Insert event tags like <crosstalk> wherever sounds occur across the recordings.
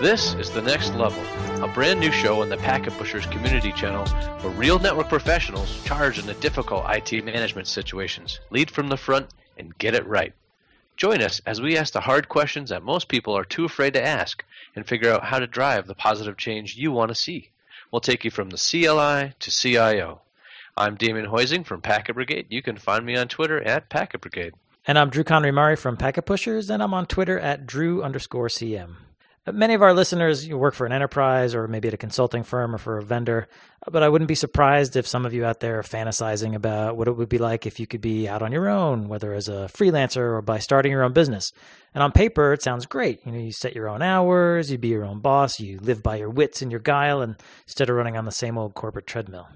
This is The Next Level, a brand new show on the Packet Pushers community channel where real network professionals charge in the difficult IT management situations lead from the front and get it right. Join us as we ask the hard questions that most people are too afraid to ask and figure out how to drive the positive change you want to see. We'll take you from the CLI to CIO. I'm Damien Hoising from Packet Brigade. You can find me on Twitter at Packet Brigade. And I'm Drew Conry Murray from Packet Pushers, and I'm on Twitter at Drew underscore CM. Uh, many of our listeners work for an enterprise or maybe at a consulting firm or for a vendor, uh, but I wouldn't be surprised if some of you out there are fantasizing about what it would be like if you could be out on your own, whether as a freelancer or by starting your own business. And on paper, it sounds great. You know, you set your own hours, you be your own boss, you live by your wits and your guile, and instead of running on the same old corporate treadmill.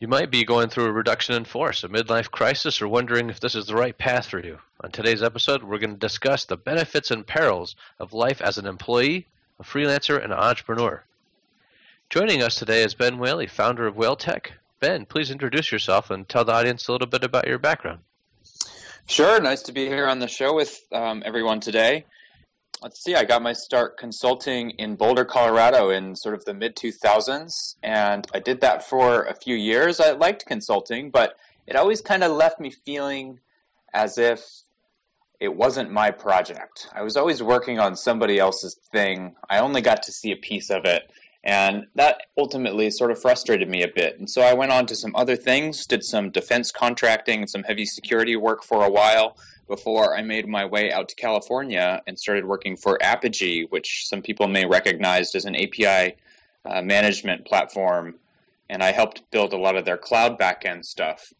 You might be going through a reduction in force, a midlife crisis, or wondering if this is the right path for you. On today's episode, we're going to discuss the benefits and perils of life as an employee a freelancer and an entrepreneur. Joining us today is Ben Whaley, founder of Whale Tech. Ben, please introduce yourself and tell the audience a little bit about your background. Sure, nice to be here on the show with um, everyone today. Let's see, I got my start consulting in Boulder, Colorado in sort of the mid 2000s, and I did that for a few years. I liked consulting, but it always kind of left me feeling as if it wasn't my project. I was always working on somebody else's thing. I only got to see a piece of it. And that ultimately sort of frustrated me a bit. And so I went on to some other things, did some defense contracting and some heavy security work for a while before I made my way out to California and started working for Apigee, which some people may recognize as an API uh, management platform. And I helped build a lot of their cloud backend stuff.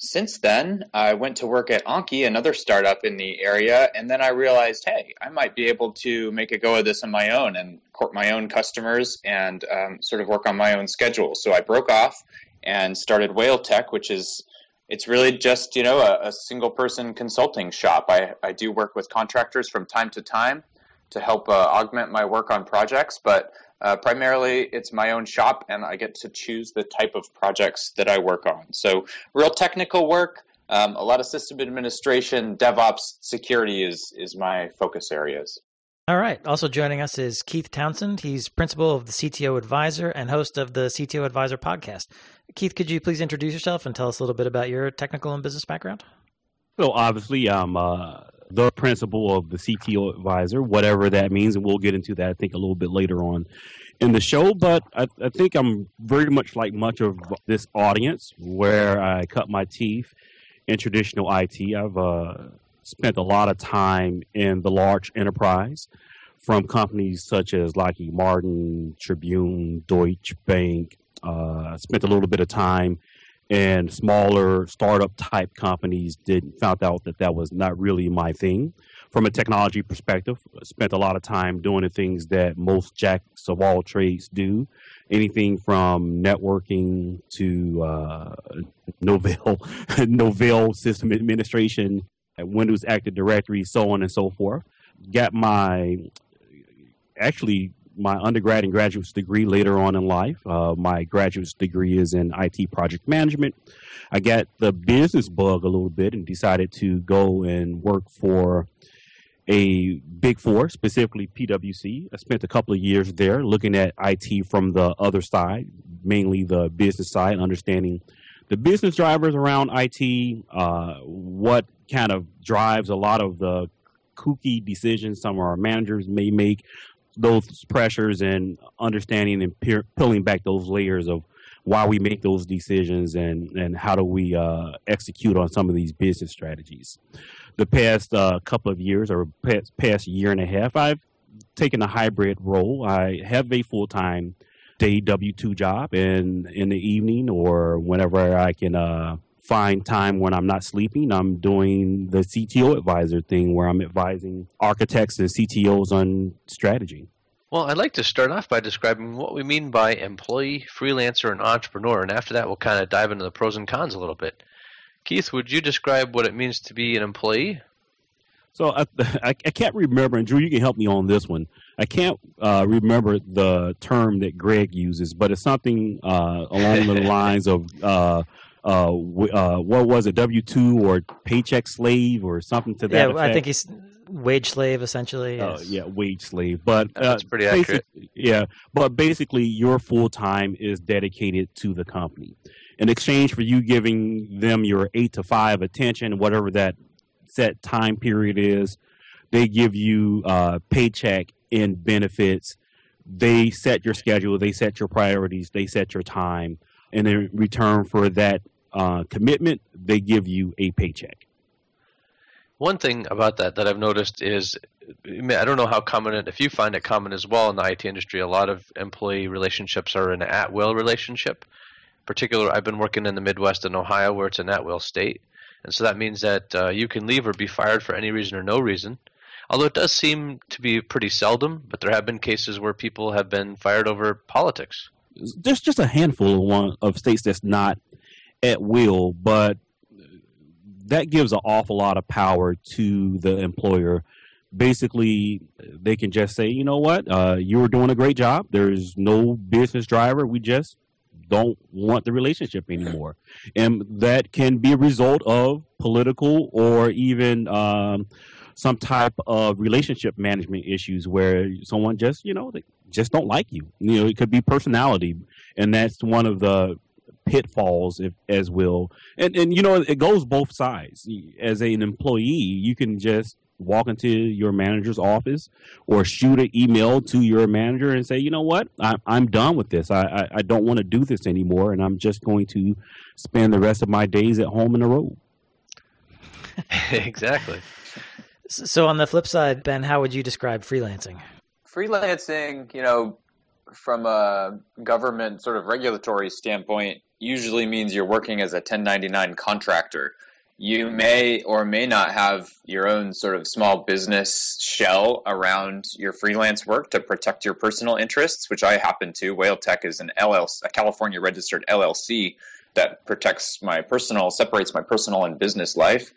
Since then, I went to work at Anki, another startup in the area, and then I realized, hey, I might be able to make a go of this on my own and court my own customers and um, sort of work on my own schedule. So I broke off and started Whale Tech, which is it's really just you know a, a single person consulting shop. I, I do work with contractors from time to time to help uh, augment my work on projects, but uh, primarily, it's my own shop, and I get to choose the type of projects that I work on. So, real technical work, um, a lot of system administration, DevOps, security is is my focus areas. All right. Also joining us is Keith Townsend. He's principal of the CTO Advisor and host of the CTO Advisor podcast. Keith, could you please introduce yourself and tell us a little bit about your technical and business background? Well, obviously, I'm uh, the principal of the CTO advisor, whatever that means, and we'll get into that I think a little bit later on in the show. But I, I think I'm very much like much of this audience, where I cut my teeth in traditional IT. I've uh, spent a lot of time in the large enterprise, from companies such as Lockheed Martin, Tribune, Deutsche Bank. Uh, spent a little bit of time and smaller startup type companies did found out that that was not really my thing. From a technology perspective spent a lot of time doing the things that most jacks of all trades do. Anything from networking to uh, novell <laughs> novell system administration windows active directory so on and so forth. Got my actually my undergrad and graduate degree later on in life. Uh, my graduate degree is in IT project management. I got the business bug a little bit and decided to go and work for a big four, specifically PwC. I spent a couple of years there looking at IT from the other side, mainly the business side, understanding the business drivers around IT, uh, what kind of drives a lot of the kooky decisions some of our managers may make those pressures and understanding and pe- peeling back those layers of why we make those decisions and, and how do we uh, execute on some of these business strategies. The past uh, couple of years or past, past year and a half, I've taken a hybrid role. I have a full time day W 2 job, and in the evening or whenever I can uh, find time when I'm not sleeping. I'm doing the CTO advisor thing where I'm advising architects and CTOs on strategy. Well, I'd like to start off by describing what we mean by employee, freelancer, and entrepreneur, and after that, we'll kind of dive into the pros and cons a little bit. Keith, would you describe what it means to be an employee? So I, <laughs> I, I can't remember, and Drew, you can help me on this one. I can't uh, remember the term that Greg uses, but it's something uh, along the <laughs> lines of uh, uh, uh, what was it, W two or paycheck slave or something to that. Yeah, effect. I think he's wage slave essentially. Uh, yeah, wage slave. But uh, that's pretty accurate. Yeah, but basically, your full time is dedicated to the company. In exchange for you giving them your eight to five attention, whatever that set time period is, they give you uh, paycheck and benefits. They set your schedule. They set your priorities. They set your time, and in return for that uh, commitment, they give you a paycheck. One thing about that that I've noticed is, I don't know how common it. If you find it common as well in the IT industry, a lot of employee relationships are an at-will relationship. Particular, I've been working in the Midwest in Ohio, where it's an at-will state, and so that means that uh, you can leave or be fired for any reason or no reason. Although it does seem to be pretty seldom, but there have been cases where people have been fired over politics. There's just a handful of one of states that's not at will, but that gives an awful lot of power to the employer. Basically, they can just say, you know what, uh, you were doing a great job. There's no business driver. We just don't want the relationship anymore. And that can be a result of political or even um, some type of relationship management issues where someone just, you know, they just don't like you. You know, it could be personality. And that's one of the pitfalls if, as will. And and you know it goes both sides. As an employee you can just walk into your manager's office or shoot an email to your manager and say you know what? I, i'm done with this. I i, I don't want to do this anymore and i'm just going to spend the rest of my days at home in a road <laughs> exactly so on the flip side ben how would you describe freelancing freelancing you know from a government sort of regulatory standpoint usually means you're working as a 1099 contractor. You may or may not have your own sort of small business shell around your freelance work to protect your personal interests, which I happen to. Whale Tech is an LLC, a California registered LLC that protects my personal, separates my personal and business life.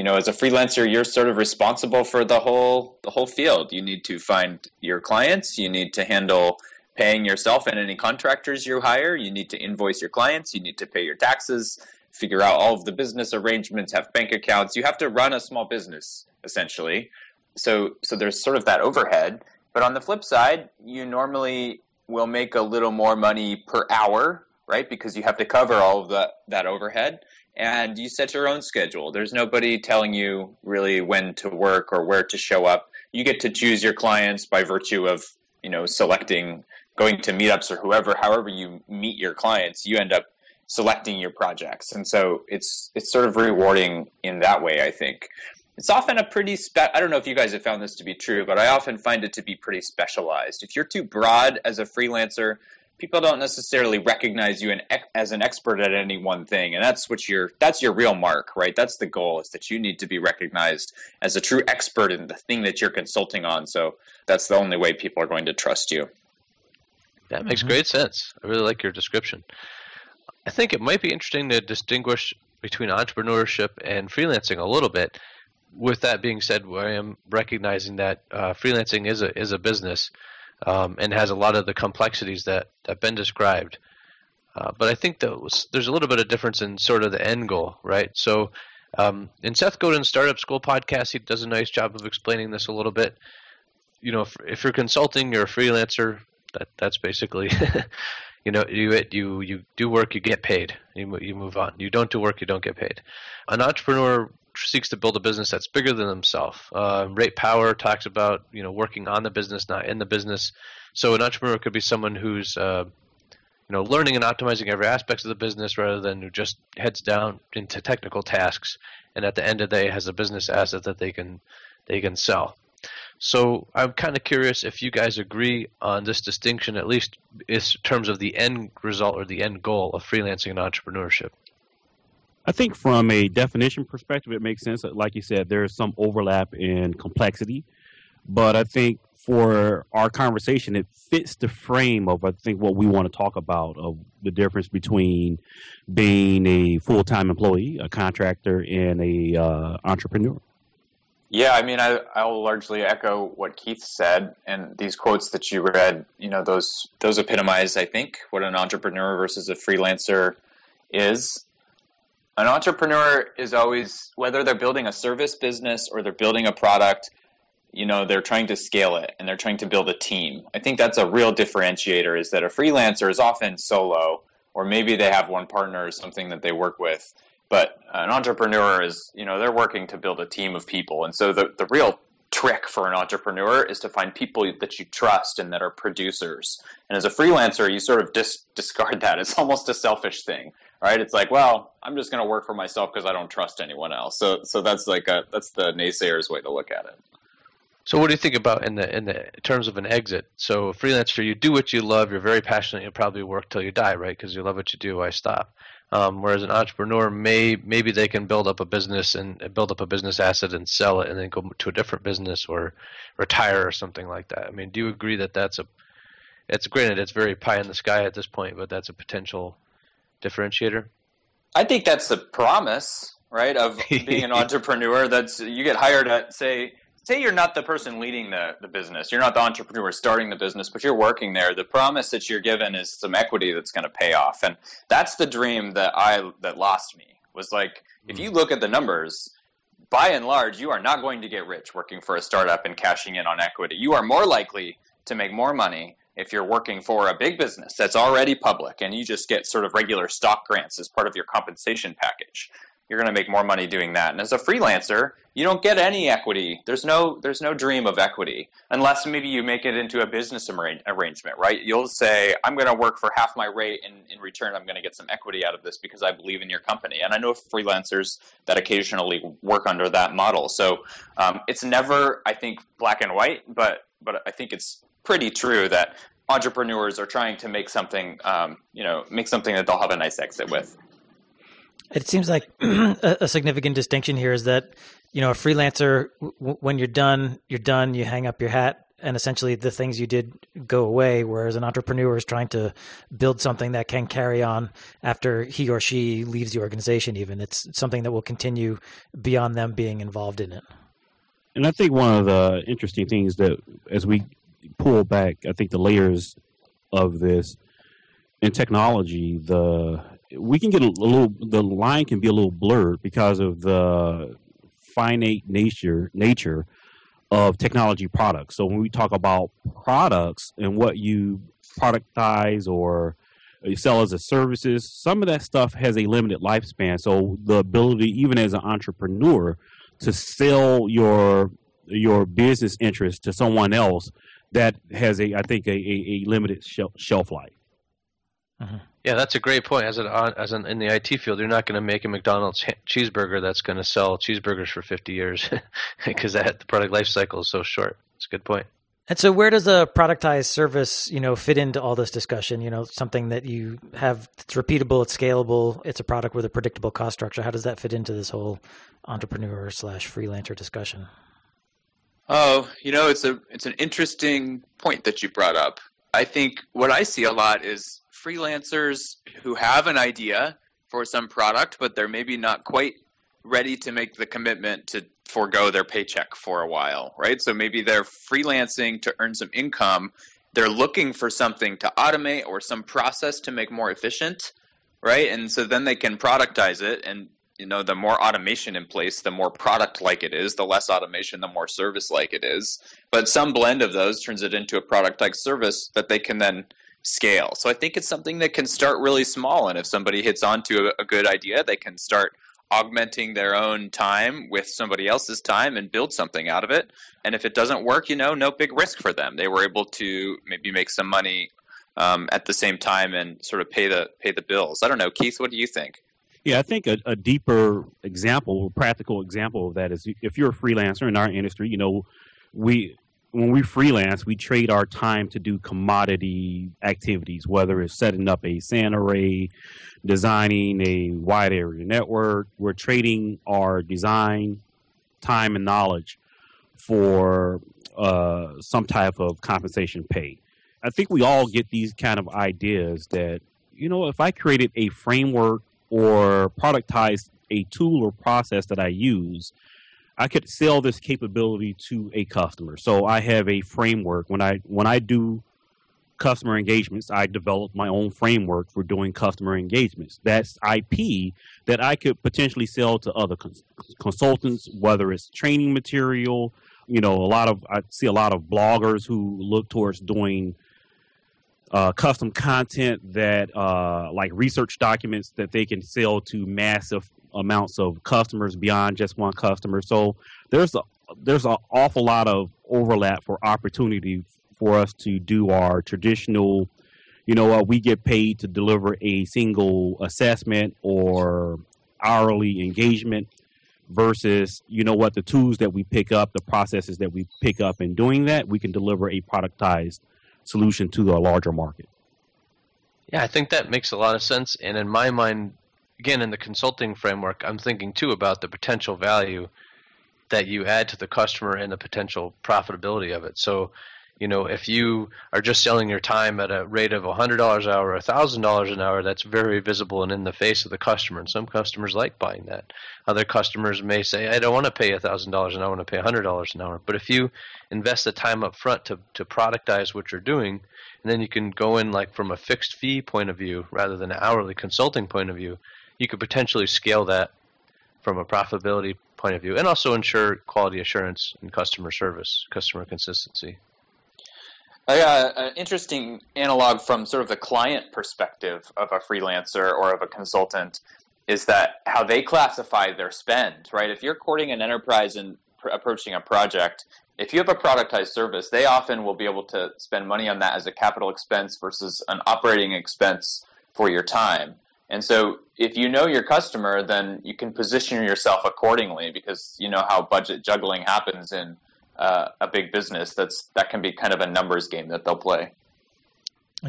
You know, as a freelancer, you're sort of responsible for the whole the whole field. You need to find your clients, you need to handle paying yourself and any contractors you hire. You need to invoice your clients. You need to pay your taxes, figure out all of the business arrangements, have bank accounts. You have to run a small business essentially. So so there's sort of that overhead. But on the flip side, you normally will make a little more money per hour, right? Because you have to cover all of that that overhead and you set your own schedule. There's nobody telling you really when to work or where to show up. You get to choose your clients by virtue of, you know, selecting going to meetups or whoever, however you meet your clients, you end up selecting your projects. And so it's it's sort of rewarding in that way, I think. It's often a pretty spe- I don't know if you guys have found this to be true, but I often find it to be pretty specialized. If you're too broad as a freelancer, people don't necessarily recognize you as an expert at any one thing and that's what your that's your real mark right that's the goal is that you need to be recognized as a true expert in the thing that you're consulting on so that's the only way people are going to trust you that makes mm-hmm. great sense. I really like your description. I think it might be interesting to distinguish between entrepreneurship and freelancing a little bit. With that being said, I am recognizing that uh, freelancing is a is a business um, and has a lot of the complexities that that Ben described. Uh, but I think that there's a little bit of difference in sort of the end goal, right? So um, in Seth Godin's Startup School podcast, he does a nice job of explaining this a little bit. You know, if, if you're consulting, you're a freelancer, that that's basically <laughs> you know you you you do work you get paid. You you move on. You don't do work you don't get paid. An entrepreneur seeks to build a business that's bigger than themselves. Uh, Ray Power talks about you know working on the business not in the business. So an entrepreneur could be someone who's uh, you know learning and optimizing every aspect of the business rather than just heads down into technical tasks and at the end of the day has a business asset that they can they can sell so I'm kind of curious if you guys agree on this distinction, at least in terms of the end result or the end goal of freelancing and entrepreneurship. I think from a definition perspective, it makes sense. Like you said, there's some overlap in complexity, but I think for our conversation, it fits the frame of I think what we want to talk about of the difference between being a full time employee, a contractor, and a uh, entrepreneur. Yeah, I mean, I I'll largely echo what Keith said, and these quotes that you read, you know, those those epitomize, I think, what an entrepreneur versus a freelancer is. An entrepreneur is always whether they're building a service business or they're building a product, you know they're trying to scale it and they're trying to build a team. I think that's a real differentiator. Is that a freelancer is often solo, or maybe they have one partner or something that they work with. But an entrepreneur is, you know, they're working to build a team of people, and so the the real trick for an entrepreneur is to find people that you trust and that are producers. And as a freelancer, you sort of dis- discard that. It's <laughs> almost a selfish thing, right? It's like, well, I'm just going to work for myself because I don't trust anyone else. So, so that's like a that's the naysayer's way to look at it. So what do you think about in the in the terms of an exit? So a freelancer, you do what you love, you're very passionate, you'll probably work till you die, right? Because you love what you do. Why stop? Um, whereas an entrepreneur may maybe they can build up a business and build up a business asset and sell it and then go to a different business or retire or something like that. I mean, do you agree that that's a it's granted it's very pie in the sky at this point, but that's a potential differentiator? I think that's the promise, right, of <laughs> being an entrepreneur. That's you get hired at say say you're not the person leading the, the business, you're not the entrepreneur starting the business, but you're working there. The promise that you're given is some equity that's going to pay off, and that's the dream that I that lost me. Was like if hmm. you look at the numbers, by and large, you are not going to get rich working for a startup and cashing in on equity. You are more likely to make more money if you're working for a big business that's already public and you just get sort of regular stock grants as part of your compensation package you're going to make more money doing that. And as a freelancer, you don't get any equity. There's no there's no dream of equity unless maybe you make it into a business arrangement, right? You'll say, I'm going to work for half my rate, and in return, I'm going to get some equity out of this because I believe in your company. And I know freelancers that occasionally work under that model. So um, it's never, I think, black and white, but but I think it's pretty true that entrepreneurs are trying to make something, um, you know, make something that they'll have a nice exit with. It seems like <clears throat> a significant distinction here is that you know a freelancer w- when you're done, you're done. You hang up your hat, and essentially the things you did go away. Whereas an entrepreneur is trying to build something that can carry on after he or she leaves the organization. Even it's something that will continue beyond them being involved in it. And I think one of the interesting things that as we pull back, I think the layers of this in technology, the we can get a, little the line can be a little blurred because of the finite nature nature of technology products. So when we talk about products and what you productize or you sell as a services, some of that stuff has a limited lifespan. So the ability, even as an entrepreneur, to sell your your business interest to someone else that has a I think a, a, a limited shelf, shelf life. Mm-hmm. Yeah, that's a great point. As an as an in the IT field, you're not going to make a McDonald's cheeseburger that's going to sell cheeseburgers for 50 years <laughs> because that the product life cycle is so short. It's a good point. And so, where does a productized service, you know, fit into all this discussion? You know, something that you have it's repeatable, it's scalable, it's a product with a predictable cost structure. How does that fit into this whole entrepreneur slash freelancer discussion? Oh, you know, it's a it's an interesting point that you brought up. I think what I see a lot is freelancers who have an idea for some product, but they're maybe not quite ready to make the commitment to forego their paycheck for a while, right? So maybe they're freelancing to earn some income. They're looking for something to automate or some process to make more efficient, right? And so then they can productize it and you know the more automation in place the more product like it is the less automation the more service like it is but some blend of those turns it into a product like service that they can then scale. So I think it's something that can start really small. And if somebody hits onto a, a good idea, they can start augmenting their own time with somebody else's time and build something out of it. And if it doesn't work, you know, no big risk for them. They were able to maybe make some money um, at the same time and sort of pay the pay the bills. I don't know, Keith. What do you think? Yeah, I think a, a deeper example, practical example of that is if you're a freelancer in our industry, you know, we when we freelance, we trade our time to do commodity activities, whether it's setting up a SAN array, designing a wide area network. We're trading our design time and knowledge for uh, some type of compensation pay. I think we all get these kind of ideas that, you know, if I created a framework or productized a tool or process that I use, I could sell this capability to a customer. So I have a framework when I when I do customer engagements, I develop my own framework for doing customer engagements. That's IP that I could potentially sell to other cons- consultants, whether it's training material, you know, a lot of I see a lot of bloggers who look towards doing uh, custom content that uh, like research documents that they can sell to massive amounts of customers beyond just one customer. So there's a there's an awful lot of overlap for opportunity for us to do our traditional. You know what? We get paid to deliver a single assessment or hourly engagement versus you know what the tools that we pick up the processes that we pick up in doing that we can deliver a productized solution to a larger market yeah i think that makes a lot of sense and in my mind again in the consulting framework i'm thinking too about the potential value that you add to the customer and the potential profitability of it so you know, if you are just selling your time at a rate of $100 an hour, or $1,000 an hour, that's very visible and in the face of the customer. And some customers like buying that. Other customers may say, I don't want to pay $1,000 an hour, I want to pay $100 an hour. But if you invest the time up front to, to productize what you're doing, and then you can go in like from a fixed fee point of view rather than an hourly consulting point of view, you could potentially scale that from a profitability point of view and also ensure quality assurance and customer service, customer consistency. Uh, an interesting analog from sort of the client perspective of a freelancer or of a consultant is that how they classify their spend, right? If you're courting an enterprise and pr- approaching a project, if you have a productized service, they often will be able to spend money on that as a capital expense versus an operating expense for your time. And so if you know your customer, then you can position yourself accordingly because you know how budget juggling happens in uh, a big business, that's that can be kind of a numbers game that they'll play.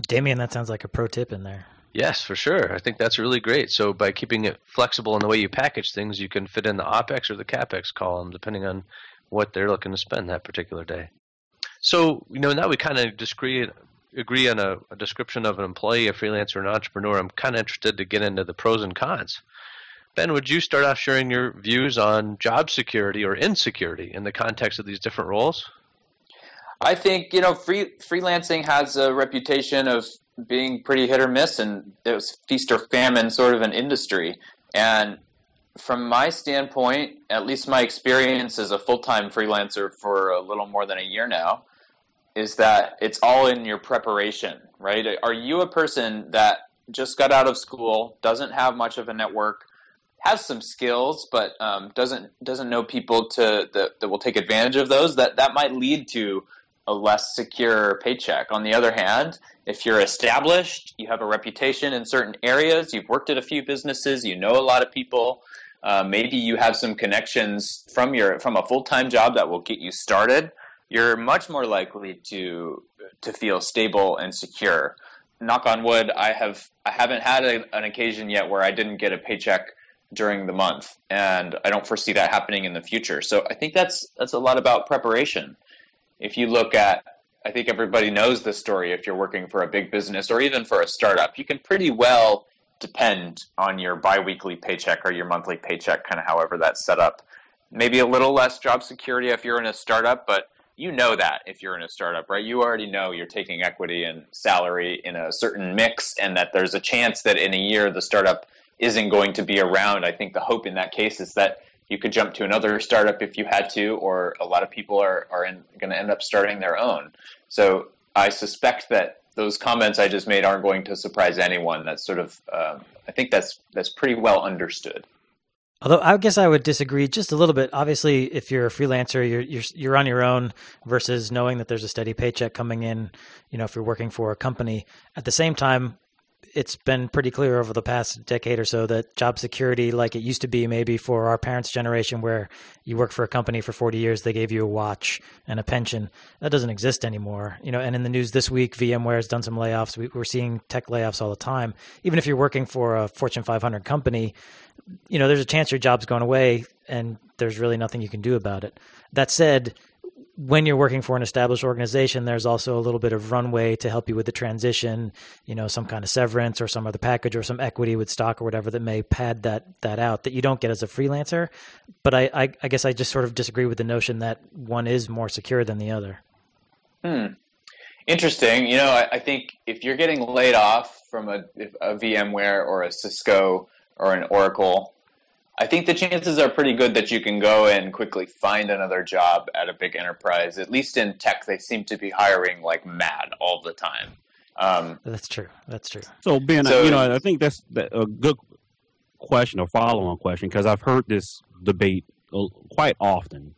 Damien, that sounds like a pro tip in there. Yes, for sure. I think that's really great. So by keeping it flexible in the way you package things, you can fit in the OPEX or the CAPEX column depending on what they're looking to spend that particular day. So, you know, now we kind of disagree, agree on a, a description of an employee, a freelancer, an entrepreneur. I'm kind of interested to get into the pros and cons. Ben, would you start off sharing your views on job security or insecurity in the context of these different roles? I think you know free, freelancing has a reputation of being pretty hit or miss, and it was feast or famine sort of an industry. And from my standpoint, at least my experience as a full time freelancer for a little more than a year now, is that it's all in your preparation, right? Are you a person that just got out of school, doesn't have much of a network, has some skills, but um, doesn't doesn't know people to that, that will take advantage of those. That that might lead to a less secure paycheck. On the other hand, if you're established, you have a reputation in certain areas, you've worked at a few businesses, you know a lot of people. Uh, maybe you have some connections from your from a full time job that will get you started. You're much more likely to to feel stable and secure. Knock on wood, I have I haven't had a, an occasion yet where I didn't get a paycheck during the month, and I don't foresee that happening in the future. So I think that's that's a lot about preparation. If you look at, I think everybody knows this story. If you're working for a big business or even for a startup, you can pretty well depend on your biweekly paycheck or your monthly paycheck, kind of however that's set up. Maybe a little less job security if you're in a startup, but you know that if you're in a startup, right? You already know you're taking equity and salary in a certain mix, and that there's a chance that in a year the startup isn't going to be around. I think the hope in that case is that you could jump to another startup if you had to, or a lot of people are, are going to end up starting their own. So I suspect that those comments I just made aren't going to surprise anyone. That's sort of, um, I think that's that's pretty well understood. Although I guess I would disagree just a little bit. Obviously, if you're a freelancer, you're you're you're on your own versus knowing that there's a steady paycheck coming in. You know, if you're working for a company. At the same time, it's been pretty clear over the past decade or so that job security, like it used to be maybe for our parents' generation, where you work for a company for 40 years, they gave you a watch and a pension, that doesn't exist anymore. You know, and in the news this week, VMware has done some layoffs. We, we're seeing tech layoffs all the time. Even if you're working for a Fortune 500 company, you know, there's a chance your job's going away, and there's really nothing you can do about it. That said, when you're working for an established organization, there's also a little bit of runway to help you with the transition, you know, some kind of severance or some other package or some equity with stock or whatever that may pad that that out that you don't get as a freelancer. But I, I, I guess I just sort of disagree with the notion that one is more secure than the other. Hmm. Interesting. You know, I, I think if you're getting laid off from a, a VMware or a Cisco or an Oracle, I think the chances are pretty good that you can go and quickly find another job at a big enterprise. At least in tech, they seem to be hiring like mad all the time. Um, that's true. That's true. So Ben, so, you know, I think that's a good question or follow-on question because I've heard this debate quite often.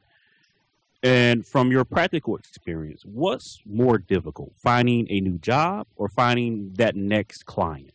And from your practical experience, what's more difficult, finding a new job or finding that next client?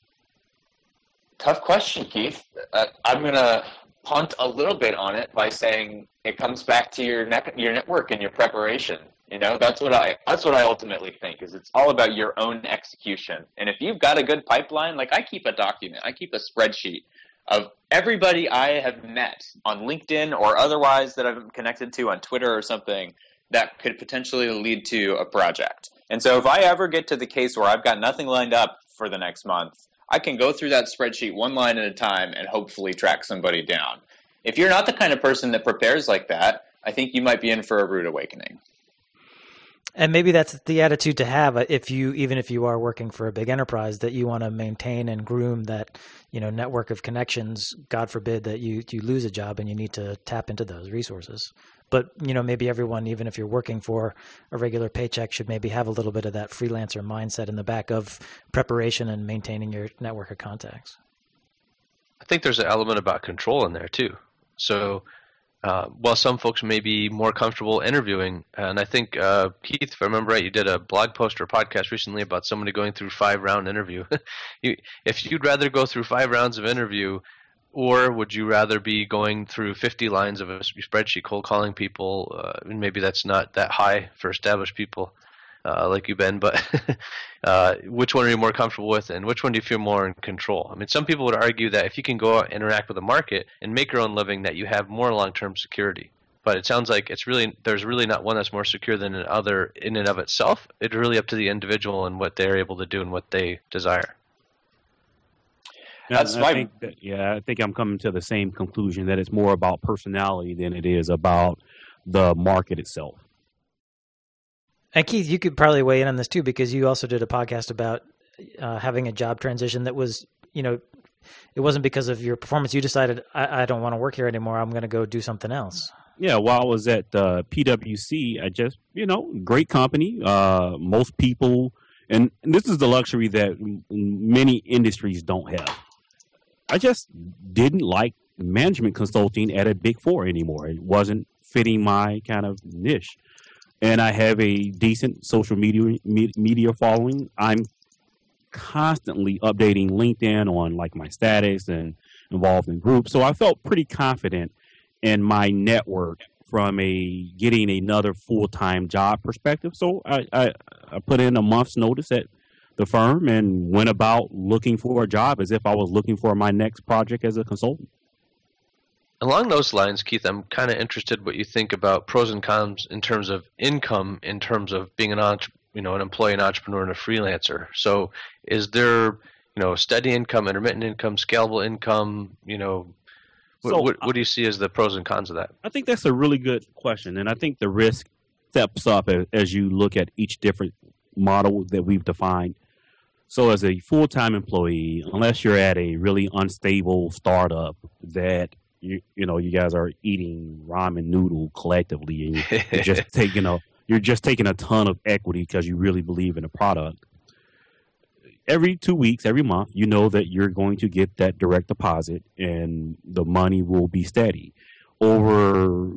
Tough question, Keith. Uh, I'm gonna punt a little bit on it by saying it comes back to your ne- your network and your preparation. You know, that's what I that's what I ultimately think is it's all about your own execution. And if you've got a good pipeline, like I keep a document, I keep a spreadsheet of everybody I have met on LinkedIn or otherwise that I'm connected to on Twitter or something that could potentially lead to a project. And so if I ever get to the case where I've got nothing lined up for the next month, I can go through that spreadsheet one line at a time and hopefully track somebody down. If you're not the kind of person that prepares like that, I think you might be in for a rude awakening. And maybe that's the attitude to have uh, if you, even if you are working for a big enterprise, that you want to maintain and groom that, you know, network of connections. God forbid that you you lose a job and you need to tap into those resources. But you know, maybe everyone, even if you're working for a regular paycheck, should maybe have a little bit of that freelancer mindset in the back of preparation and maintaining your network of contacts. I think there's an element about control in there too. So uh, while some folks may be more comfortable interviewing, and I think uh, Keith, if I remember right, you did a blog post or podcast recently about somebody going through five round interview. <laughs> you, if you'd rather go through five rounds of interview, or would you rather be going through 50 lines of a spreadsheet cold calling people? Uh, maybe that's not that high for established people uh, like you've been, but <laughs> uh, which one are you more comfortable with, and which one do you feel more in control? I mean, some people would argue that if you can go out and interact with the market and make your own living, that you have more long-term security. But it sounds like it's really there's really not one that's more secure than another in and of itself. It's really up to the individual and what they're able to do and what they desire. That's I think that, yeah, I think I'm coming to the same conclusion that it's more about personality than it is about the market itself. And Keith, you could probably weigh in on this too because you also did a podcast about uh, having a job transition that was, you know, it wasn't because of your performance. You decided I, I don't want to work here anymore. I'm going to go do something else. Yeah, while I was at uh, PwC, I just you know great company. Uh, most people, and, and this is the luxury that many industries don't have. I just didn't like management consulting at a big four anymore. It wasn't fitting my kind of niche and I have a decent social media media following. I'm constantly updating LinkedIn on like my status and involved in groups. So I felt pretty confident in my network from a getting another full time job perspective. So I, I, I put in a month's notice at the firm and went about looking for a job as if I was looking for my next project as a consultant. Along those lines, Keith, I'm kind of interested what you think about pros and cons in terms of income, in terms of being an entre- you know an employee, an entrepreneur, and a freelancer. So, is there you know steady income, intermittent income, scalable income? You know, what, so, what, what do you see as the pros and cons of that? I think that's a really good question, and I think the risk steps up as, as you look at each different model that we've defined. So, as a full time employee, unless you're at a really unstable startup that you you know you guys are eating ramen noodle collectively and <laughs> you're just taking a you're just taking a ton of equity because you really believe in the product every two weeks every month you know that you're going to get that direct deposit and the money will be steady. Over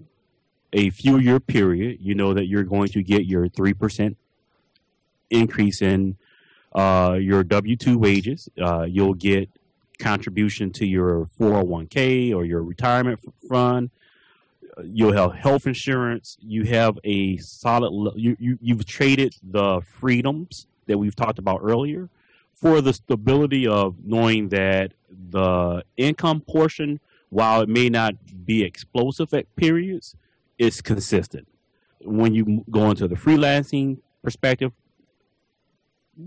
a few year period you know that you're going to get your 3% increase in uh, your w2 wages uh, you'll get contribution to your 401k or your retirement fund. You'll have health insurance. You have a solid. You, you you've traded the freedoms that we've talked about earlier for the stability of knowing that the income portion, while it may not be explosive at periods, is consistent. When you go into the freelancing perspective,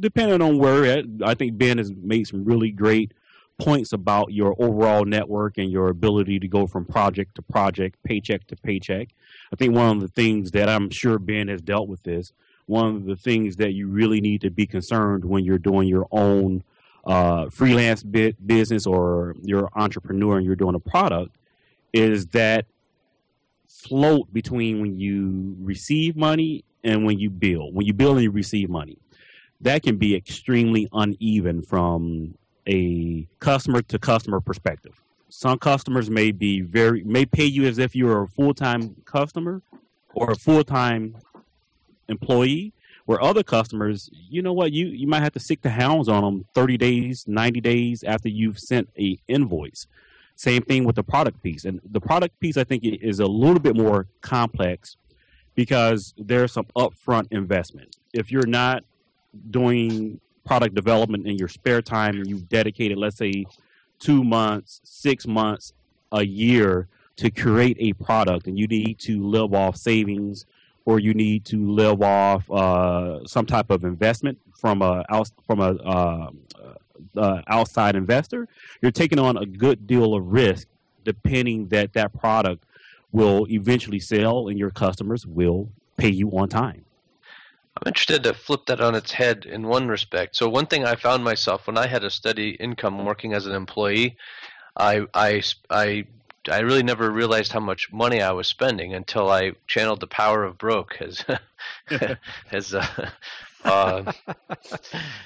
depending on where at, I think Ben has made some really great points about your overall network and your ability to go from project to project, paycheck to paycheck. I think one of the things that I'm sure Ben has dealt with this, one of the things that you really need to be concerned when you're doing your own uh, freelance bit business or you're an entrepreneur and you're doing a product is that float between when you receive money and when you bill. When you bill and you receive money, that can be extremely uneven from a customer to customer perspective. Some customers may be very may pay you as if you were a full time customer or a full time employee, where other customers, you know what, you, you might have to stick the hounds on them 30 days, 90 days after you've sent a invoice. Same thing with the product piece. And the product piece, I think, is a little bit more complex because there's some upfront investment. If you're not doing product development in your spare time and you've dedicated, let's say, two months, six months, a year to create a product and you need to live off savings or you need to live off uh, some type of investment from a from a uh, uh, outside investor, you're taking on a good deal of risk, depending that that product will eventually sell and your customers will pay you on time. I'm interested to flip that on its head in one respect. So one thing I found myself when I had a steady income working as an employee, I I I I really never realized how much money I was spending until I channeled the power of broke as <laughs> as uh, uh,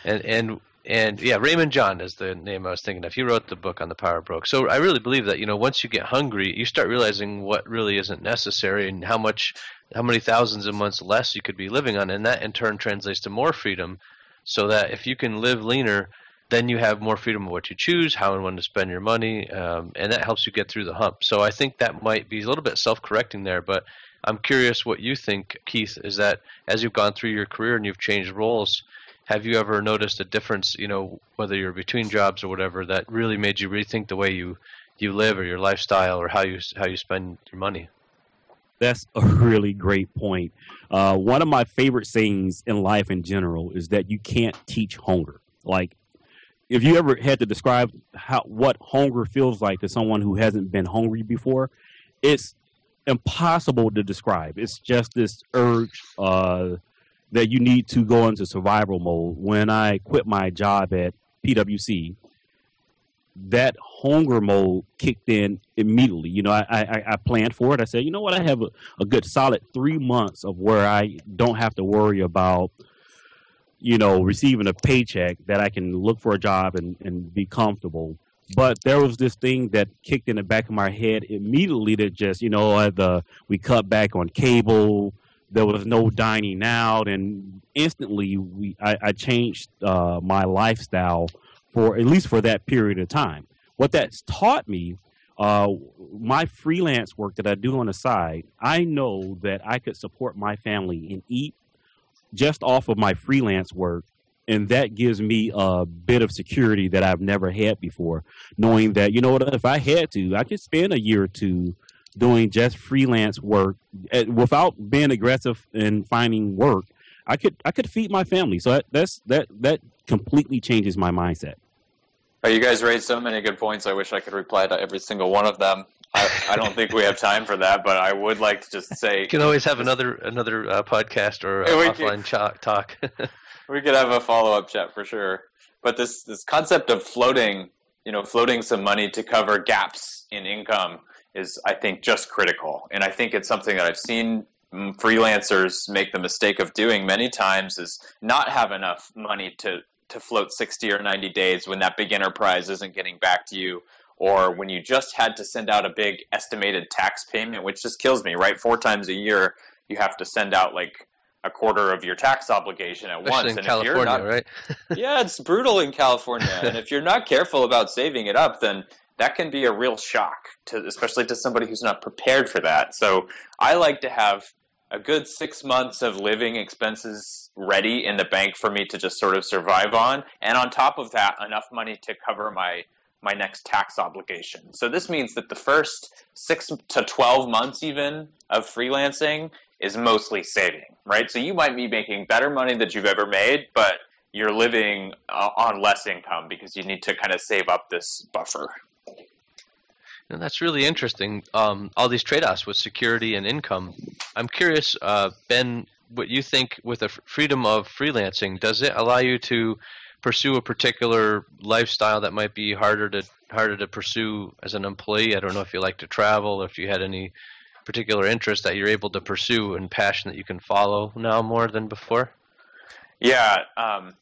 and and and yeah, Daymond John is the name I was thinking of. He wrote the book on the power of broke. So I really believe that you know once you get hungry, you start realizing what really isn't necessary and how much how many thousands of months less you could be living on, and that in turn translates to more freedom. So that if you can live leaner then you have more freedom of what you choose, how and when to spend your money, um, and that helps you get through the hump. So I think that might be a little bit self-correcting there, but I'm curious what you think, Keith. Is that as you've gone through your career and you've changed roles, have you ever noticed a difference? You know, whether you're between jobs or whatever, that really made you rethink the way you you live or your lifestyle or how you how you spend your money. That's a really great point. Uh, one of my favorite sayings in life in general is that you can't teach hunger. Like if you ever had to describe how what hunger feels like to someone who hasn't been hungry before, it's impossible to describe. It's just this urge uh, that you need to go into survival mode. When I quit my job at PwC, that hunger mode kicked in immediately. You know, I, I, I planned for it. I said, you know what, I have a, a good solid three months of where I don't have to worry about – you know, receiving a paycheck that I can look for a job and, and be comfortable. But there was this thing that kicked in the back of my head immediately that just, you know, the we cut back on cable. There was no dining out, and instantly we I, I changed uh, my lifestyle for at least for that period of time. What that's taught me, uh, my freelance work that I do on the side, I know that I could support my family and eat just off of my freelance work. And that gives me a bit of security that I've never had before, knowing that, you know what, if I had to, I could spend a year or two doing just freelance work eh, without being aggressive in finding work. I could I could feed my family. So that, that's that that completely changes my mindset. Oh, you guys raised so many good points. I wish I could reply to every single one of them. I, I, don't think we have time for that, but I would like to just say <laughs> you can always have another another uh, podcast or uh, <laughs> offline ch- talk. <laughs> we could have a follow up chat for sure. But this this concept of floating, you know, floating some money to cover gaps in income is, I think, just critical. And I think it's something that I've seen freelancers make the mistake of doing many times is not have enough money to to float 60 or 90 days when that big enterprise isn't getting back to you or when you just had to send out a big estimated tax payment, which just kills me, right? Four times a year, you have to send out like a quarter of your tax obligation at Especially once. In and California, not, right? <laughs> <laughs> yeah, it's brutal in California. and if you're not careful about saving it up, then that can be a real shock to, especially to somebody who's not prepared for that. So I like to have a good six months of living expenses ready in the bank for me to just sort of survive on, and on top of that, enough money to cover my my next tax obligation. So this means that the first six to 12 months even of freelancing is mostly saving, right? So you might be making better money that you've ever made, but you're living uh, on less income because you need to kind of save up this buffer. And that's really interesting. Um, all these trade-offs with security and income. I'm curious, uh, Ben, what you think with the freedom of freelancing. Does it allow you to pursue a particular lifestyle that might be harder to harder to pursue as an employee? I don't know if you like to travel, if you had any particular interest that you're able to pursue and passion that you can follow now more than before. Yeah, um,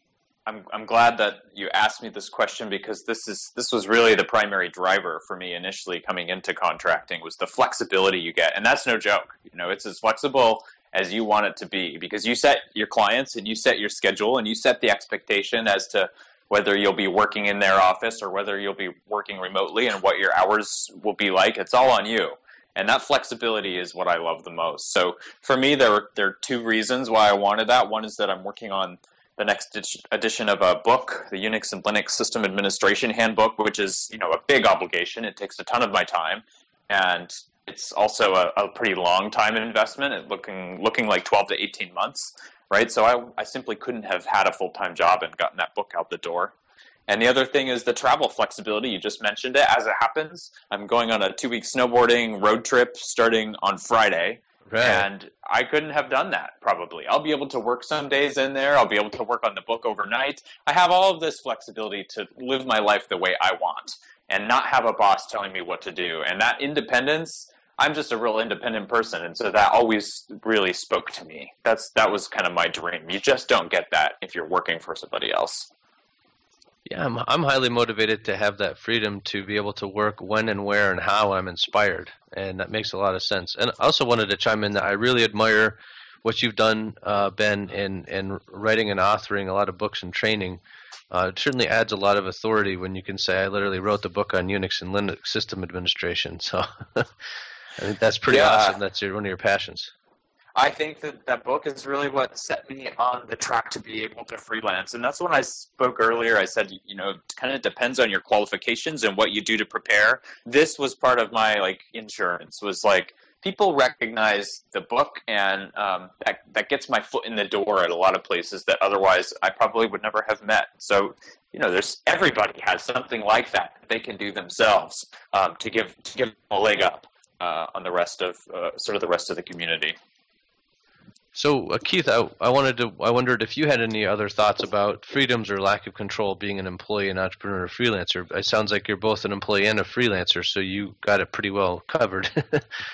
I'm I'm glad that you asked me this question because this is this was really the primary driver for me initially coming into contracting was the flexibility you get, and that's no joke. You know, it's as flexible as you want it to be because you set your clients and you set your schedule and you set the expectation as to whether you'll be working in their office or whether you'll be working remotely and what your hours will be like. It's all on you. And that flexibility is what I love the most. So for me, there there are two reasons why I wanted that. One is that I'm working on the next edition of a book, the Unix and Linux System Administration Handbook, which is you know a big obligation. It takes a ton of my time, and it's also a, a pretty long time investment. It looking looking like twelve to eighteen months, right? So I, I simply couldn't have had a full time job and gotten that book out the door. And the other thing is the travel flexibility. You just mentioned it. As it happens, I'm going on a two week snowboarding road trip starting on Friday. Right. And I couldn't have done that probably. I'll be able to work some days in there. I'll be able to work on the book overnight. I have all of this flexibility to live my life the way I want and not have a boss telling me what to do. And that independence, I'm just a real independent person. And so that always really spoke to me. That's that was kind of my dream. You just don't get that if you're working for somebody else. Yeah, I'm I'm highly motivated to have that freedom to be able to work when and where and how I'm inspired, and that makes a lot of sense. And I also wanted to chime in that I really admire what you've done, uh, Ben, in in writing and authoring a lot of books and training. Uh, it certainly adds a lot of authority when you can say I literally wrote the book on Unix and Linux system administration. <laughs> So <laughs> I think that's pretty yeah. awesome. That's your, one of your passions. I think that that book is really what set me on the track to be able to freelance. And that's when I spoke earlier. I said, you know, it kind of depends on your qualifications and what you do to prepare. This was part of my like insurance was like people recognize the book and um, that, that gets my foot in the door at a lot of places that otherwise I probably would never have met. So, you know, there's everybody has something like that, that they can do themselves um, to give to give a leg up uh, on the rest of uh, sort of the rest of the community. So, uh, Keith, I, I wanted to. I wondered if you had any other thoughts about freedoms or lack of control being an employee, an entrepreneur, or freelancer. It sounds like you're both an employee and a freelancer, so you got it pretty well covered.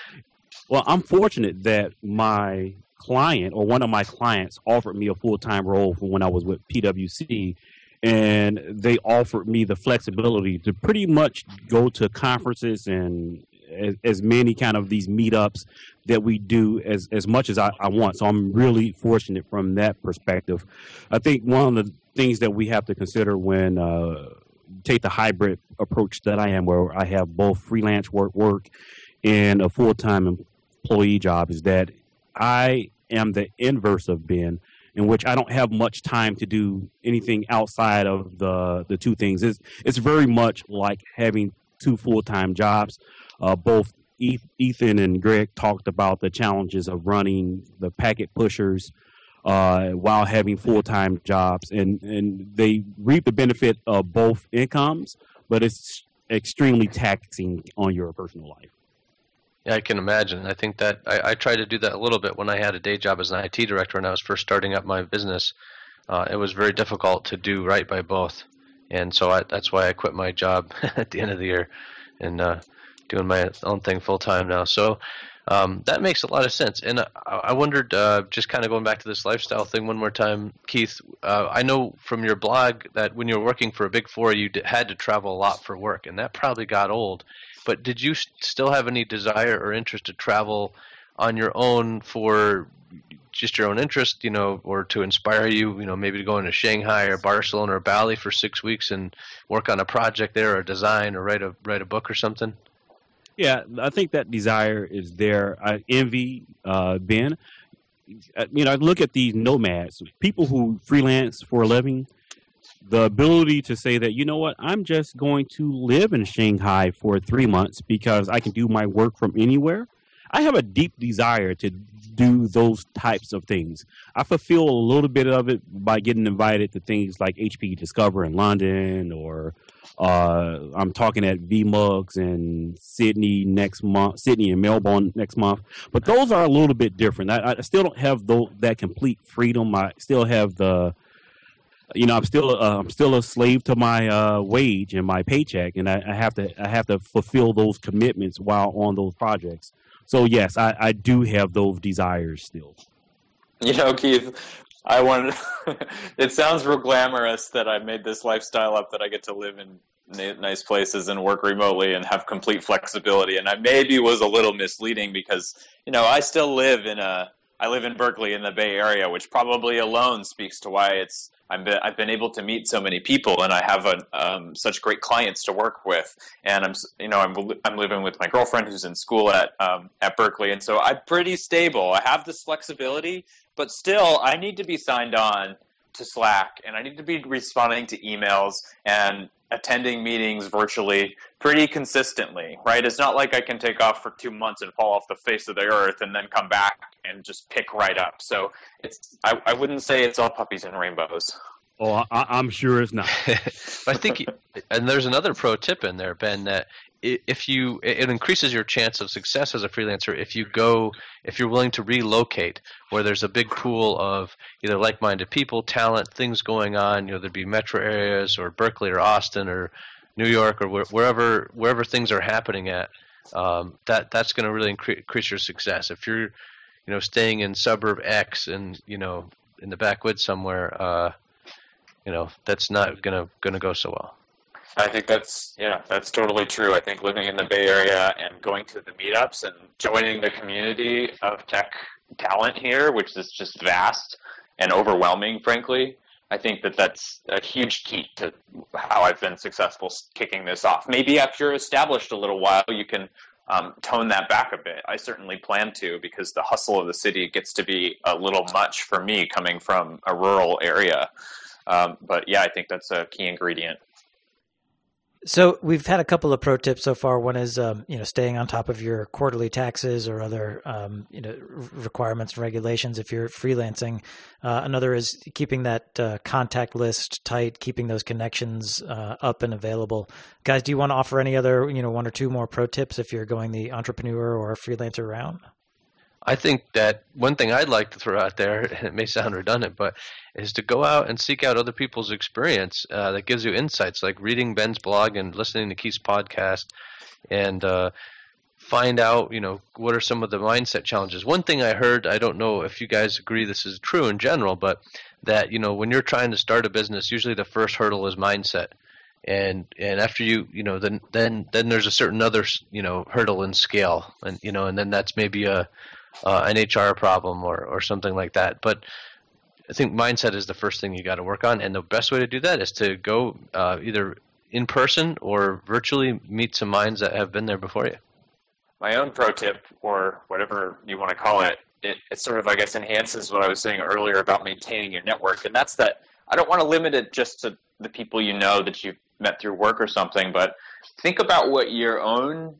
<laughs> well, I'm fortunate that my client or one of my clients offered me a full time role for when I was with PwC, and they offered me the flexibility to pretty much go to conferences and as, as, many kind of these meetups that we do as, as much as I, I, want. So I'm really fortunate from that perspective. I think one of the things that we have to consider when uh, take the hybrid approach that I am, where I have both freelance work work and a full time employee job, is that I am the inverse of Ben, in which I don't have much time to do anything outside of the the two things. It's it's very much like having two full time jobs uh, both Ethan and Greg talked about the challenges of running the packet pushers uh, while having full time jobs, and and they reap the benefit of both incomes, but it's extremely taxing on your personal life. Yeah, I can imagine. I think that I, I tried to do that a little bit when I had a day job as an IT director when I was first starting up my business. Uh, it was very difficult to do right by both, and so I, that's why I quit my job <laughs> at the end of the year, and uh, doing my own thing full time now. So um, that makes a lot of sense. And I wondered, uh, just kind of going back to this lifestyle thing one more time, Keith. Uh, I know from your blog that when you were working for a big four, you had to travel a lot for work, and that probably got old. But did you still have any desire or interest to travel on your own for just your own interest, you know, or to inspire you, you know, maybe to go into Shanghai or Barcelona or Bali for six weeks and work on a project there, or design, or write a write a book or something? Yeah, I think that desire is there. I envy uh, Ben. You know, I look at these nomads, people who freelance for a living. The ability to say that you know what, I'm just going to live in Shanghai for three months because I can do my work from anywhere. I have a deep desire to do those types of things. I fulfill a little bit of it by getting invited to things like HP Discover in London, or uh, I'm talking at VMUGs in Sydney next month, Sydney and Melbourne next month. But those are a little bit different. I, I still don't have the, that complete freedom. I still have the you know, I'm still uh, I'm still a slave to my uh, wage and my paycheck, and I, I, have to I have to fulfill those commitments while on those projects. So yes, I, I do have those desires still. <laughs> You know, Keith, I wanted. <laughs> it sounds real glamorous that I made this lifestyle up that I get to live in nice places and work remotely and have complete flexibility. And I maybe was a little misleading because you know I still live in a I live in Berkeley in the Bay Area, which probably alone speaks to why it's I'm been, I've been able to meet so many people, and I have a, um, such great clients to work with. And I'm you know I'm I'm living with my girlfriend who's in school at um, at Berkeley, and so I'm pretty stable. I have this flexibility, but still I need to be signed on to Slack, and I need to be responding to emails and attending meetings virtually pretty consistently, right? It's not like I can take off for two months and fall off the face of the earth and then come back and just pick right up. So it's I, I wouldn't say it's all puppies and rainbows. Oh, I, am sure it's not. <laughs> I think, and there's another pro tip in there, Ben, that if you it increases your chance of success as a freelancer if you go if you're willing to relocate where there's a big pool of either like-minded people talent things going on you know there'd be metro areas or berkeley or austin or new york or wherever wherever things are happening at um, that that's going to really increase your success. If you're you know staying in suburb x and you know in the backwoods somewhere uh, you know that's not going to going to go so well I think that's yeah, that's totally true. I think living in the Bay Area and going to the meetups and joining the community of tech talent here, which is just vast and overwhelming, frankly. I think that that's a huge key to how I've been successful kicking this off. Maybe after you're established a little while, you can um, tone that back a bit. I certainly plan to because the hustle of the city gets to be a little much for me coming from a rural area. Um, but yeah, I think that's a key ingredient. So we've had a couple of pro tips so far. One is, um, you know, staying on top of your quarterly taxes or other, um, you know, requirements and regulations if you're freelancing. Uh, another is keeping that uh, contact list tight, keeping those connections uh, up and available. Guys, do you want to offer any other, you know, one or two more pro tips if you're going the entrepreneur or freelancer route? I think that one thing I'd like to throw out there, <laughs> and it may sound redundant, but is to go out and seek out other people's experience uh, that gives you insights, like reading Ben's blog and listening to Keith's podcast, and uh, find out, you know, what are some of the mindset challenges. One thing I heard, I don't know if you guys agree this is true in general, but that you know when you're trying to start a business, usually the first hurdle is mindset and and after you you know then then then there's a certain other you know hurdle in scale and you know and then that's maybe a uh, an HR problem or, or something like that. But I think mindset is the first thing you got to work on, and the best way to do that is to go uh, either in person or virtually meet some minds that have been there before you. My own pro tip, or whatever you want to call it, it, it sort of, I guess, enhances what I was saying earlier about maintaining your network, and that's that I don't want to limit it just to the people you know that you've met through work or something, but think about what your own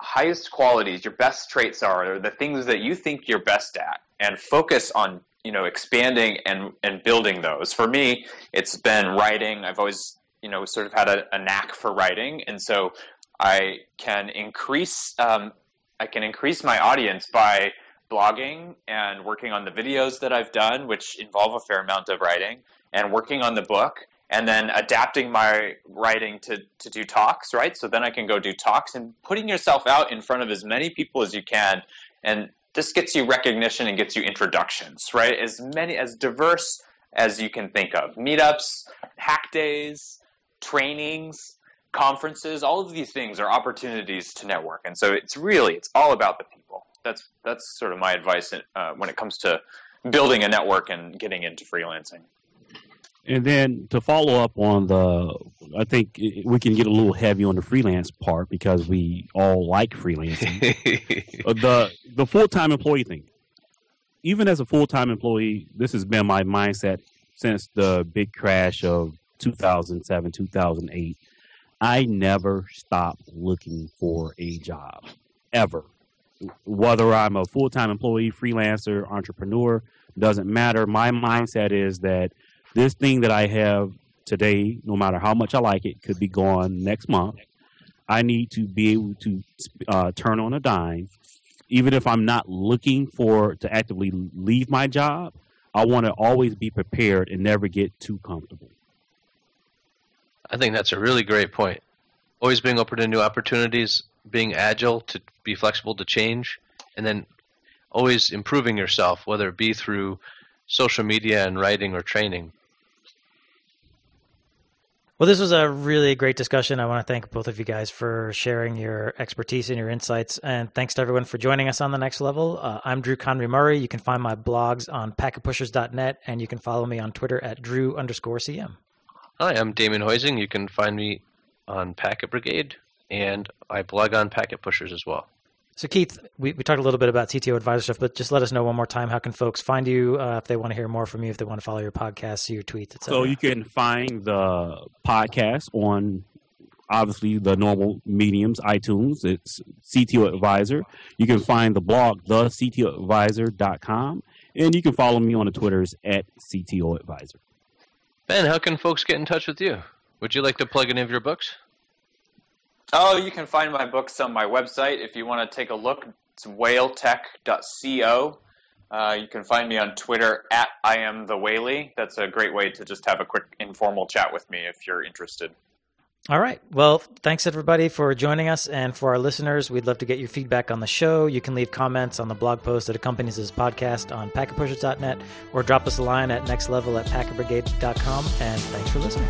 highest qualities, your best traits are, the things that you think you're best at, and focus on you know expanding and and building those. For me, it's been writing. I've always you know sort of had a, a knack for writing, and so I can increase um, I can increase my audience by blogging and working on the videos that I've done, which involve a fair amount of writing, and working on the book and then adapting my writing to, to do talks, right? So then I can go do talks and putting yourself out in front of as many people as you can. And this gets you recognition and gets you introductions, right? As many, as diverse as you can think of. Meetups, hack days, trainings, conferences, all of these things are opportunities to network. And so it's really, it's all about the people. That's, that's sort of my advice uh, when it comes to building a network and getting into freelancing. And then to follow up on the, I think we can get a little heavy on the freelance part because we all like freelancing. <laughs> Uh, the the full time employee thing. Even as a full time employee, this has been my mindset since the big crash of 2007, 2008. I never stop looking for a job ever. Whether I'm a full time employee, freelancer, entrepreneur, doesn't matter. My mindset is that this thing that I have today, no matter how much I like it, could be gone next month. I need to be able to uh, turn on a dime, even if I'm not looking for to actively leave my job. I want to always be prepared and never get too comfortable. I think that's a really great point. Always being open to new opportunities, being agile to be flexible to change, and then always improving yourself, whether it be through social media and writing or training. Well, this was a really great discussion. I want to thank both of you guys for sharing your expertise and your insights. And thanks to everyone for joining us on the next level. Uh, I'm Drew Conry Murray. You can find my blogs on packetpushers.net and you can follow me on Twitter at Drew underscore CM. Hi, I'm Damien Hoising. You can find me on Packet Brigade and I blog on Packet Pushers as well. So, Keith, we, we talked a little bit about CTO advisor stuff, but just let us know one more time how can folks find you uh, if they want to hear more from you, if they want to follow your podcast, see your tweets, etc. So you can find the podcast on obviously the normal mediums, iTunes. It's CTO Advisor. You can find the blog, thectoadvisor.com, and you can follow me on the Twitters at CTO Advisor. Ben, how can folks get in touch with you? Would you like to plug any of your books? Oh, you can find my books on my website if you want to take a look. It's whaletech.co. Uh, you can find me on Twitter at I am the Whaley. That's a great way to just have a quick informal chat with me if you're interested. All right. Well, thanks everybody for joining us. And for our listeners, we'd love to get your feedback on the show. You can leave comments on the blog post that accompanies this podcast on packetpushers.net or drop us a line at nextlevel at packetbrigade.com. And thanks for listening.